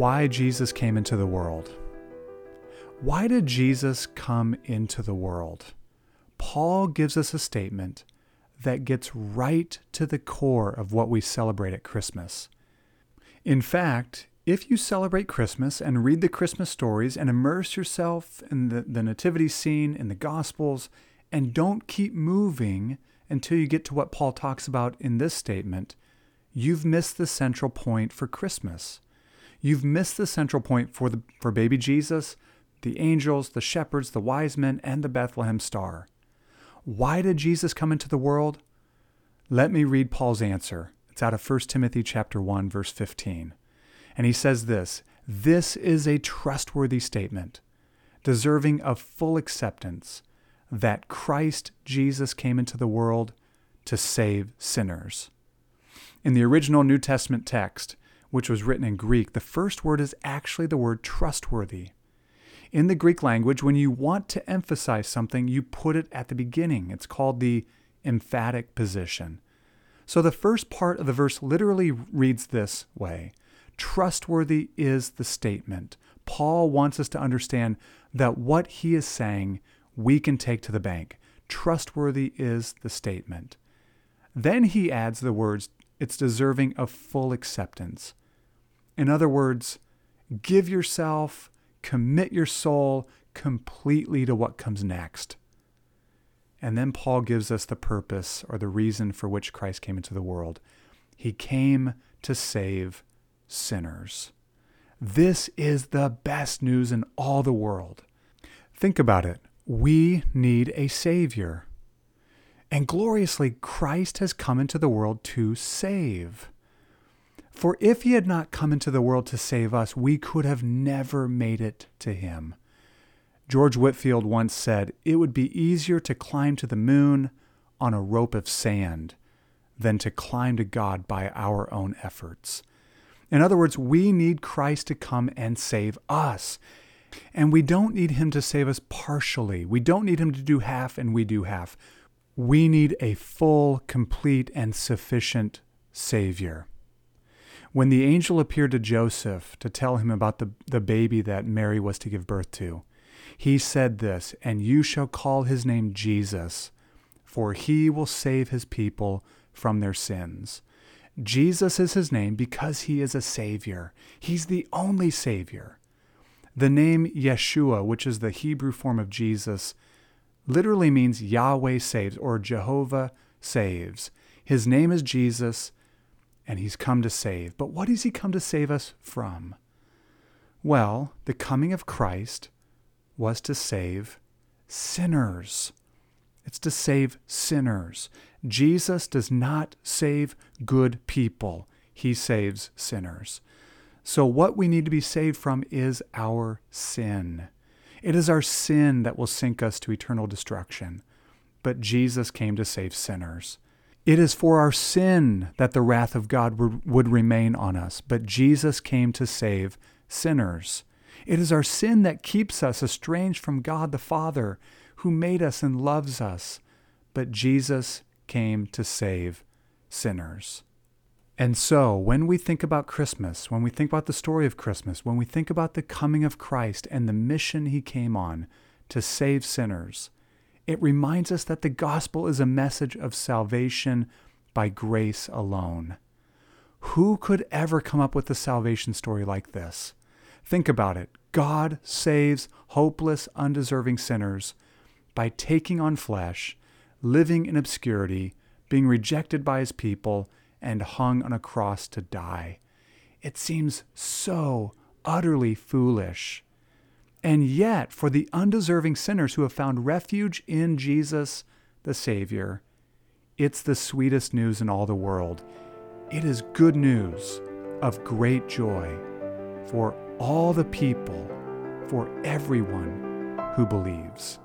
why Jesus came into the world. Why did Jesus come into the world? Paul gives us a statement that gets right to the core of what we celebrate at Christmas. In fact, if you celebrate Christmas and read the Christmas stories and immerse yourself in the, the nativity scene in the Gospels and don't keep moving until you get to what Paul talks about in this statement, you've missed the central point for Christmas. You've missed the central point for, the, for baby Jesus, the angels, the shepherds, the wise men, and the Bethlehem star. Why did Jesus come into the world? Let me read Paul's answer. It's out of 1 Timothy chapter 1 verse 15. And he says this, this is a trustworthy statement, deserving of full acceptance that Christ Jesus came into the world to save sinners. In the original New Testament text, which was written in Greek, the first word is actually the word trustworthy. In the Greek language, when you want to emphasize something, you put it at the beginning. It's called the emphatic position. So the first part of the verse literally reads this way Trustworthy is the statement. Paul wants us to understand that what he is saying we can take to the bank. Trustworthy is the statement. Then he adds the words, it's deserving of full acceptance. In other words, give yourself, commit your soul completely to what comes next. And then Paul gives us the purpose or the reason for which Christ came into the world. He came to save sinners. This is the best news in all the world. Think about it. We need a Savior. And gloriously, Christ has come into the world to save. For if he had not come into the world to save us, we could have never made it to him. George Whitefield once said, It would be easier to climb to the moon on a rope of sand than to climb to God by our own efforts. In other words, we need Christ to come and save us. And we don't need him to save us partially. We don't need him to do half and we do half. We need a full, complete, and sufficient Savior. When the angel appeared to Joseph to tell him about the, the baby that Mary was to give birth to, he said this, And you shall call his name Jesus, for he will save his people from their sins. Jesus is his name because he is a Savior. He's the only Savior. The name Yeshua, which is the Hebrew form of Jesus, literally means Yahweh saves or Jehovah saves. His name is Jesus and he's come to save. But what has he come to save us from? Well, the coming of Christ was to save sinners. It's to save sinners. Jesus does not save good people, he saves sinners. So, what we need to be saved from is our sin. It is our sin that will sink us to eternal destruction. But Jesus came to save sinners. It is for our sin that the wrath of God would, remain on us, but Jesus came to save sinners. It is our sin that keeps us estranged from God the Father, who made us and loves us, but Jesus came to save sinners. And so, when we think about Christmas, when we think about the story of Christmas, when we think about the coming of Christ and the mission he came on to save sinners, it reminds us that the gospel is a message of salvation by grace alone. Who could ever come up with a salvation story like this? Think about it. God saves hopeless, undeserving sinners by taking on flesh, living in obscurity, being rejected by his people, and hung on a cross to die. It seems so utterly foolish. And yet, for the undeserving sinners who have found refuge in Jesus, the Savior, it's the sweetest news in all the world. It is good news of great joy for all the people, for everyone who believes.